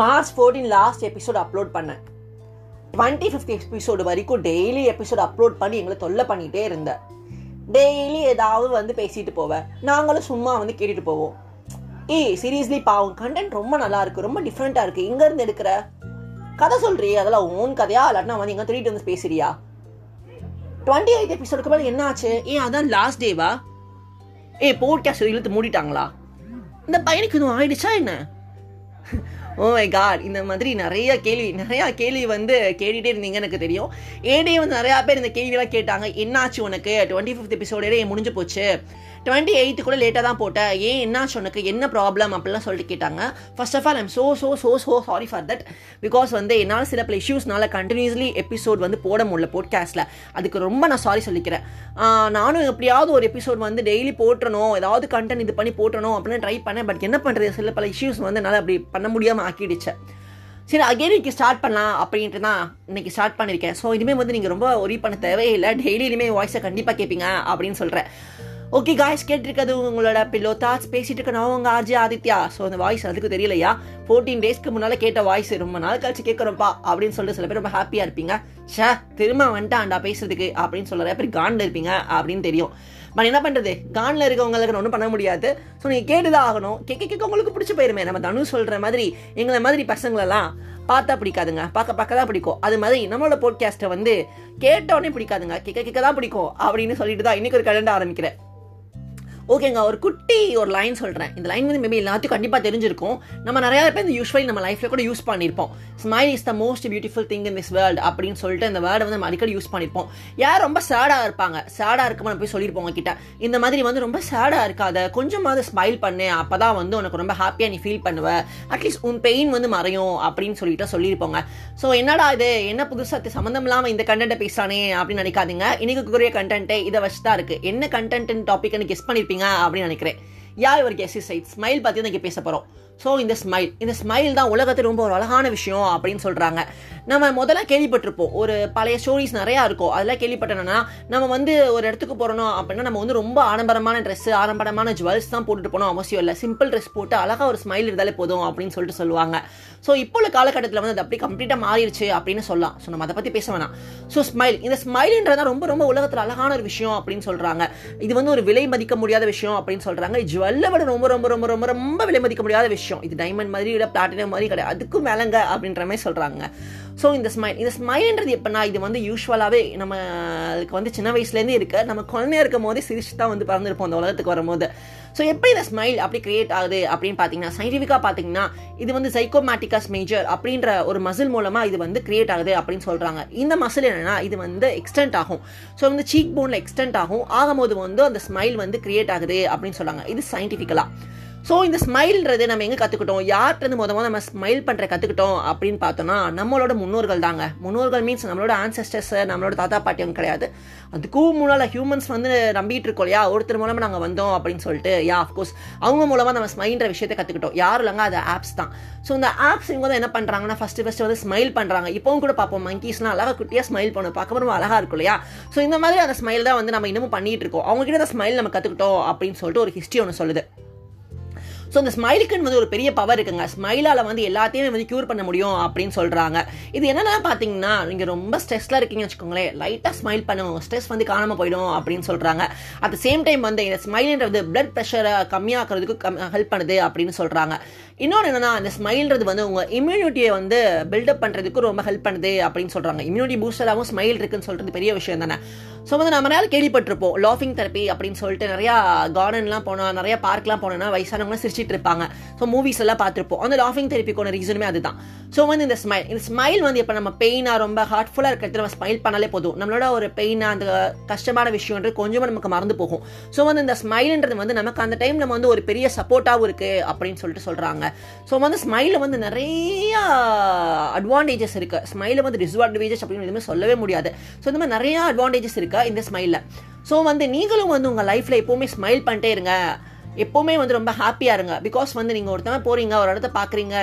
March fourteen last episode upload பண்ணேன். Twenty fifth episode வரைக்கும் daily episode upload பண்ணி எங்களை தொல்லை பண்ணிகிட்டே இருந்தேன் டெய்லி ஏதாவது வந்து பேசிட்டு போவேன் நாங்களும் சும்மா வந்து கேட்டுட்டு போவோம். ஏய் சீரியஸ்லி பாவம் கண்டென்ட் ரொம்ப நல்லா இருக்கு ரொம்ப டிஃப்ரெண்ட்டாக இருக்கு. இங்கேருந்து எடுக்கிற? கதை சொல்றியே அதெல்லாம் ஓன் கதையா? இல்லாட்டினா வந்து எங்கே திருட்டு வந்து பேசுறியா? டுவெண்ட்டி எயிட் எபிசோடுக்கு மேலே என்ன ஆச்சு ஏன் அதான் லாஸ்ட் டேவா ஏய் போட்காஸ்ட் இழுத்து மூடிட்டாங்களா? இந்த பையனுக்கு இதுவும் ஆயிடுச்சா என்ன? ஓ மை காட் இந்த மாதிரி நிறைய கேள்வி நிறையா கேள்வி வந்து கேட்டுகிட்டே இருந்தீங்க எனக்கு தெரியும். ஏடே வந்து நிறையா பேர் இந்த கேள்வியெல்லாம் கேட்டாங்க. என்னாச்சு உனக்கு? டுவெண்ட்டி ஃபிஃப்த் எபிசோடே முடிஞ்சு போச்சு. டுவெண்ட்டி எயித்து கூட லேட்டாக தான் போட்டேன் ஏன் என்னாச்சு உனக்கு? என்ன ப்ராப்ளம் அப்படிலாம் சொல்லிட்டு கேட்டாங்க. First of all I'm so so so so sorry for that because வந்து என்னால் சில பல இஷ்யூஸ்னால கண்டினியூஸ்லி எபிசோட் வந்து போட முடியல போட்காஸ்ட்டில் அதுக்கு ரொம்ப நான் சாரி சொல்லிக்கிறேன். நானும் எப்படியாவது ஒரு எபிசோட் வந்து டெய்லி போட்டணும் ஏதாவது கண்டென்ட் இது பண்ணி போட்டணும் அப்படின்னு ட்ரை பண்ணேன். பட் என்ன பண்ணுறது சில பல இஷ்யூஸ் வந்து என்னால் அப்படி பண்ண முடியாமல் ஆக்கிடுச்சு. சரி அகைன் இன்னைக்கு ஸ்டார்ட் பண்ணலாம் அப்படின்ட்டு தான் இன்னைக்கு ஸ்டார்ட் பண்ணியிருக்கேன் ஸோ இனிமேல் வந்து நீங்கள் ரொம்ப ஒரி பண்ண தேவையில்லை. டெய்லி இனிமேல் வாய்ஸை கண்டிப்பாக கேட்பீங்க அப்படின்னு சொல்கிறேன் ஓகே காய்ஸ் கேட்டிருக்கிறது உங்களோட பில்லோ தாட்ஸ் பேசிட்டு இருக்க நான் உங்க ஆர்ஜி ஆதித்யா. ஸோ அந்த வாய்ஸ் அதுக்கு தெரியலையா? ஃபோர்டீன் டேஸ்க்கு முன்னால் கேட்ட வாய்ஸ் ரொம்ப நாள் கழிச்சு கேட்குறோம்ப்பா அப்படின்னு சொல்லிட்டு சில பேர் ரொம்ப ஹாப்பியாக இருப்பீங்க. ஷே திரும்ப வந்துட்டான்டா பேசுறதுக்கு அப்படின்னு சொல்ல நிறைய பேர் காண்டில் இருப்பீங்க அப்படின்னு தெரியும். பட் என்ன பண்ணுறது கானில் இருக்கவங்களுக்கு ஒன்றும் பண்ண முடியாது. ஸோ நீங்கள் கேட்டுதான் ஆகணும். கேட்க கேட்க உங்களுக்கு பிடிச்சி போயிருமே நம்ம தனு சொல்கிற மாதிரி எங்களை மாதிரி பசங்களெல்லாம் பார்த்தா பிடிக்காதுங்க. பார்க்க பார்க்க தான் பிடிக்கும். அது மாதிரி நம்மளோட போட்காஸ்ட்டை வந்து கேட்டோடனே பிடிக்காதுங்க. கேட்க கேட்க தான் பிடிக்கும் அப்படின்னு சொல்லிட்டு தான் இன்னைக்கு ஒரு கலண்ட ஆரம்பிக்கிறேன். ஓகேங்க ஒரு குட்டி ஒரு லைன் சொல்கிறேன் இந்த லைன் வந்து மேபி எல்லாத்தையும் கண்டிப்பாக தெரிஞ்சிருக்கும். நம்ம நிறைய பேர் இந்த யூஸ்வலி நம்ம லைஃப்பில் கூட யூஸ் பண்ணியிருப்போம் smile is the most beautiful thing in this world அப்படின்னு சொல்லிட்டு இந்த வேர்டை வந்து நம்ம அடிக்கடி யூஸ் பண்ணியிருப்போம் யார் ரொம்ப சேடாக இருப்பாங்க? சேடாக இருக்குமா போய் சொல்லியிருப்போம் உங்ககிட்ட. இந்த மாதிரி வந்து ரொம்ப சேடாக இருக்காத கொஞ்சமாவது ஸ்மைல் பண்ணு அப்போ தான் வந்து உனக்கு ரொம்ப ஹாப்பியாக நீ ஃபீல் பண்ணுவ. அட்லீஸ்ட் உன் பெயின் வந்து மறையும் அப்படின்னு சொல்லிட்டு சொல்லியிருப்போங்க ஸோ என்னடா இது? என்ன புதுசாக சம்மந்தம் இல்லாமல் இந்த கண்டென்ட்டை பேசுகிறானே அப்படின்னு நினைக்காதீங்க. இன்னைக்கு கூடிய கண்டென்ட்டே இதை வச்சு தான் இருக்குது என்ன கண்டென்ட் டாபிக்னு கெஸ் பண்ணியிருப்பீங்க அப்படின்னு நினைக்கிறேன். யார் ஒரு கேசி சைட் ஸ்மைல் பற்றி தான் பேச போகிறோம் ஸோ இந்த ஸ்மைல் இந்த ஸ்மைல் தான் உலகத்தில் ரொம்ப ஒரு அழகான விஷயம் அப்படின்னு சொல்கிறாங்க நம்ம முதல்ல கேள்விப்பட்டிருப்போம். ஒரு பழைய ஸ்டோரிஸ் நிறையா இருக்கும். அதெல்லாம் கேள்விப்பட்டேன்னா நம்ம வந்து ஒரு இடத்துக்கு போகிறோம் அப்படின்னா நம்ம வந்து ரொம்ப ஆடம்பரமான ட்ரெஸ்ஸு ஆடம்பரமான ஜுவல்ஸ் தான் போட்டுட்டு போனோம் அவசியம் இல்லை. சிம்பிள் ட்ரெஸ் போட்டு அழகாக ஒரு ஸ்மைல் இருந்தாலே போதும் அப்படின்னு சொல்லிட்டு சொல்லுவாங்க. ஸோ இப்போ உள்ள காலகட்டத்தில் வந்து அது அப்படி கம்ப்ளீட்டாக மாறிடுச்சு அப்படின்னு சொல்லலாம். ஸோ நம்ம அதை பற்றி பேச வேணாம். ஸோ ஸ்மைல் இந்த ஸ்மைல்ன்றதா ரொம்ப ரொம்ப உலகத்தில் அழகான ஒரு விஷயம் அப்படின்னு சொல்கிறாங்க இது வந்து ஒரு விலை மதிக்க முடியாத விஷயம் அப்படின்னு சொல்கிறாங்க ஜுவல்லை விட ரொம்ப ரொம்ப ரொம்ப ரொம்ப ரொம்ப விலை மதிக்க முடியாத விஷயம். இது டைமண்ட் மாதிரி இல்லை பிளாட்டினம் மாதிரி கிடையாது. அதுக்கும் மேலங்க அப்படின்ற மாதிரி சொல்கிறாங்க ஸோ இந்த ஸ்மைல் இந்த ஸ்மைல்ன்றது எப்படின்னா இது வந்து யூஸ்வலாகவே நம்மளுக்கு வந்து சின்ன வயசுலேருந்து இருக்க. நம்ம குழந்தையாக இருக்கும் போதே சிரிச்சு தான் வந்து பறந்துருப்போம் அந்த உலகத்துக்கு வரும்போது. ஸோ எப்படி இந்த ஸ்மைல் அப்படி கிரியேட் ஆகுது அப்படின்னு பார்த்தீங்கன்னா சயின்டிஃபிக்காக பார்த்தீங்கன்னா இது வந்து சைக்கோமேட்டிகாஸ் மேஜர் அப்படின்ற ஒரு மசில் மூலமாக இது வந்து கிரியேட் ஆகுது அப்படின்னு சொல்கிறாங்க இந்த மசில் என்னன்னா இது வந்து எக்ஸ்டென்ட் ஆகும். ஸோ வந்து சீக் போனில் எக்ஸ்டென்ட் ஆகும். ஆகும்போது வந்து அந்த ஸ்மைல் வந்து கிரியேட் ஆகுது அப்படின்னு சொல்கிறாங்க இது சயின்டிஃபிக்கலாக ஸோ இந்த ஸ்மைல்ன்றது நம்ம எங்கே கற்றுக்கிட்டோம் யார்கிட்ட முத நம்ம ஸ்மைல் பண்ணுற கற்றுக்கிட்டோம் அப்படின்னு பார்த்தோம்னா நம்மளோட முன்னோர்கள் தாங்க. முன்னோர்கள் மீன்ஸ் நம்மளோட ஆன்சஸ்டர்ஸ் நம்மளோட தாத்தா பாட்டியும் கிடையாது. அதுக்கும் முன்னால் ஹியூமன்ஸ் வந்து நம்பிட்டு இருக்கோம் இல்லையா? ஒருத்தர் மூலமாக நாங்கள் வந்தோம் அப்படின்னு சொல்லிட்டு யா அஃப்கோர்ஸ் அவங்க மூலமாக நம்ம ஸ்மைல்ன்ற விஷயத்தை கற்றுக்கிட்டோம் யாரும் இல்லைங்க அது ஆப்ஸ் தான். ஸோ இந்த ஆப்ஸ் இவங்க வந்து என்ன பண்ணுறாங்கன்னா ஃபஸ்ட்டு ஃபஸ்ட்டு வந்து ஸ்மைல் பண்ணுறாங்க இப்போவும் கூட பார்ப்போம் மங்கீஸ்லாம் அழகாக குட்டியாக ஸ்மைல் பண்ணும். பார்க்க ரொம்ப அழகாக இருக்கும் இல்லையா? ஸோ இந்த மாதிரி அந்த ஸ்மைல் தான் வந்து நம்ம இன்னமும் பண்ணிகிட்டு இருக்கோம். அவங்ககிட்ட அந்த ஸ்மைல் நம்ம கற்றுக்கிட்டோம் அப்படின்னு சொல்லிட்டு ஒரு ஹிஸ்ட்ரி ஒன்று சொல்லுது. ஸோ இந்த ஸ்மைலுக்குன்னு வந்து ஒரு பெரிய பவர் இருக்குங்க. ஸ்மைலால் வந்து எல்லாத்தையுமே வந்து க்யூர் பண்ண முடியும் அப்படின்னு சொல்கிறாங்க இது என்னன்னா பார்த்தீங்கன்னா நீங்கள் ரொம்ப ஸ்ட்ரெஸ்ஸில் இருக்கீங்கன்னு வச்சுக்கோங்களேன். லைட்டாக ஸ்மைல் பண்ணுவோம் ஸ்ட்ரெஸ் வந்து காணாமல் போயிடும் அப்படின்னு சொல்கிறாங்க அட் சேம் டைம் வந்து இந்த ஸ்மைல்ன்றது பிளட் ப்ரெஷரை கம்மியாக்குறதுக்கு ஹெல்ப் பண்ணுது அப்படின்னு சொல்கிறாங்க இன்னொன்று என்னன்னா இந்த ஸ்மைல்ன்றது வந்து உங்கள் இம்யூனிட்டியை வந்து பில்டப் பண்ணுறதுக்கு ரொம்ப ஹெல்ப் பண்ணுது அப்படின்னு சொல்கிறாங்க இம்யூனிட்டி பூஸ்டராகவும் ஸ்மைல் இருக்குன்னு சொல்கிறது பெரிய விஷயம் தானே. ஸோ வந்து நம்ம நேரம் கேள்விப்பட்டிருப்போம். லாஃபிங் தெரப்பி அப்படின்னு சொல்லிட்டு நிறையா கார்டன்லாம் போனால் நிறையா பார்க்லாம் போனோம்னா வயசானவங்க சிரிச்சிட்டு இருப்பாங்க. ஸோ மூவிஸ் எல்லாம் பார்த்துருப்போம். அந்த லாஃபிங் தெரப்பிக்கான ரீசனுமே அதுதான். ஸோ வந்து இந்த ஸ்மைல் இந்த ஸ்மைல் வந்து இப்போ நம்ம பெயினாக ரொம்ப ஹார்ட்ஃபுல்லாக இருக்கிறது நம்ம ஸ்மைல் பண்ணாலே போதும். நம்மளோட ஒரு பெயினாக அந்த கஷ்டமான விஷயம்ன்றது கொஞ்சமாக நமக்கு மறந்து போகும். ஸோ வந்து இந்த ஸ்மைல்ன்றது வந்து நமக்கு அந்த டைம் நம்ம வந்து ஒரு பெரிய சப்போர்ட்டாகவும் இருக்குது அப்படின்னு சொல்லிட்டு சொல்கிறாங்க ஸோ வந்து ஸ்மைலில் வந்து நிறைய அட்வான்டேஜஸ் இருக்குது ஸ்மைலில் வந்து டிஸ்அட்வான்டேஜஸ் அப்படின்னு எதுவுமே சொல்லவே முடியாது. ஸோ இந்த மாதிரி நிறைய அட்வான்டேஜஸ் இருக்குது இந்த ஸ்மைலில் ஸோ வந்து நீங்களும் வந்து உங்கள் லைஃப்பில் எப்போவுமே ஸ்மைல் பண்ணிட்டே இருங்க. எப்போவுமே வந்து ரொம்ப ஹாப்பியாக இருங்க. பிகாஸ் வந்து நீங்கள் ஒருத்தவங்க போகிறீங்க ஒரு இடத்த பார்க்குறீங்க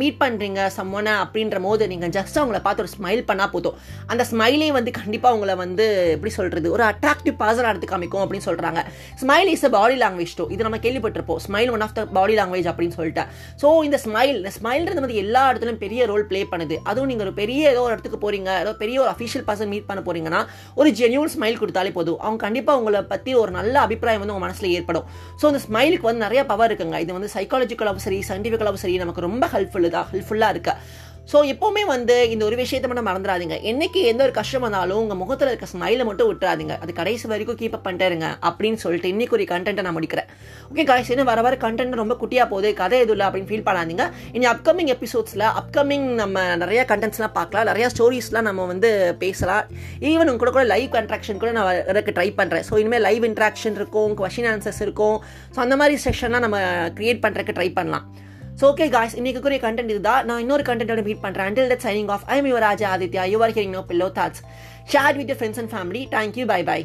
மீட் பண்ணுறீங்க சம்மோனை அப்படின்ற போது நீங்கள் ஜஸ்ட் அவங்கள பார்த்து ஒரு ஸ்மைல் பண்ணால் போதும். அந்த ஸ்மைலே வந்து கண்டிப்பாக உங்களை வந்து எப்படி சொல்கிறது ஒரு அட்ராக்டிவ் பர்சனாக எடுத்து காமிக்கும் அப்படின்னு சொல்கிறாங்க smile is a body language too இது நம்ம கேள்விப்பட்டிருப்போம். Smile one of the body language அப்படின்னு சொல்லிட்டு. ஸோ இந்த ஸ்மைல் இந்த ஸ்மைல்ன்றது வந்து எல்லா இடத்துலையும் பெரிய ரோல் ப்ளே பண்ணுது. அதுவும் நீங்கள் ஒரு பெரிய ஏதோ ஒரு இடத்துக்கு போகிறீங்க ஏதோ பெரிய ஒரு அஃபிஷியல் பர்சன் மீட் பண்ண போகிறீங்கன்னா ஒரு ஜென்யூன் ஸ்மைல் கொடுத்தாலே போதும். அவங்க கண்டிப்பாக உங்களை பற்றி ஒரு நல்ல அபிப்பிராயம் வந்து உங்கள் மனசில் ஏற்படும். ஸோ இந்த ஸ்மைலுக்கு வந்து நிறைய பவர் இருக்குங்க. இது வந்து சைக்காலஜிக்கலாகவும் சரி சயின்டிஃபிக்கலாகவும் சரி நமக்கு ரொம்ப ஹெல்ப்ஃபுல் தான் ஹெல்ப்ஃபுல்லாக இருக்கு. ஸோ எப்போவுமே வந்து இந்த ஒரு விஷயத்தை மட்டும் மறந்துடாதீங்க. என்னைக்கு எந்த ஒரு கஷ்டம் வந்தாலும் உங்கள் முகத்தில் இருக்க ஸ்மைலை மட்டும் விட்டுறாதீங்க. அது கடைசி வரைக்கும் கீப் அப் பண்ணிட்டேருங்க அப்படின்னு சொல்லிட்டு இன்னைக்கு ஒரு கண்டென்ட்டை நான் முடிக்கிறேன். ஓகே காய்ஸ் இன்னும் வர வர கண்டென்ட் ரொம்ப குட்டியாக போகுது கதை எதுவும் இல்லை அப்படின்னு ஃபீல் பண்ணாதீங்க. இனி அப்கமிங் எபிசோட்ஸில் அப்கமிங் நம்ம நிறைய கண்டென்ட்ஸ்லாம் பார்க்கலாம். நிறைய ஸ்டோரிஸ்லாம் நம்ம வந்து பேசலாம். ஈவன் உங்க கூட கூட லைவ் இன்ட்ராக்ஷன் கூட நான் வரக்கு ட்ரை பண்ணுறேன் ஸோ இனிமேல் லைவ் இன்ட்ராக்ஷன் இருக்கும் கொஷின் ஆன்சர்ஸ் இருக்கும். ஸோ அந்த மாதிரி செஷன்லாம் நம்ம க்ரியேட் பண்ணுறதுக்கு ட்ரை பண்ணலாம். ஸோ ஓகே காய்ஸ் இன்னைக்கு கூடிய கண்டென்ட் இதுதான். நான் இன்னொரு கண்டென்ட்டோட மீட் பண்ணுறேன் until that signing off I your Raja Aditya you're hearing no pillow thoughts share with friends and family thank you bye bye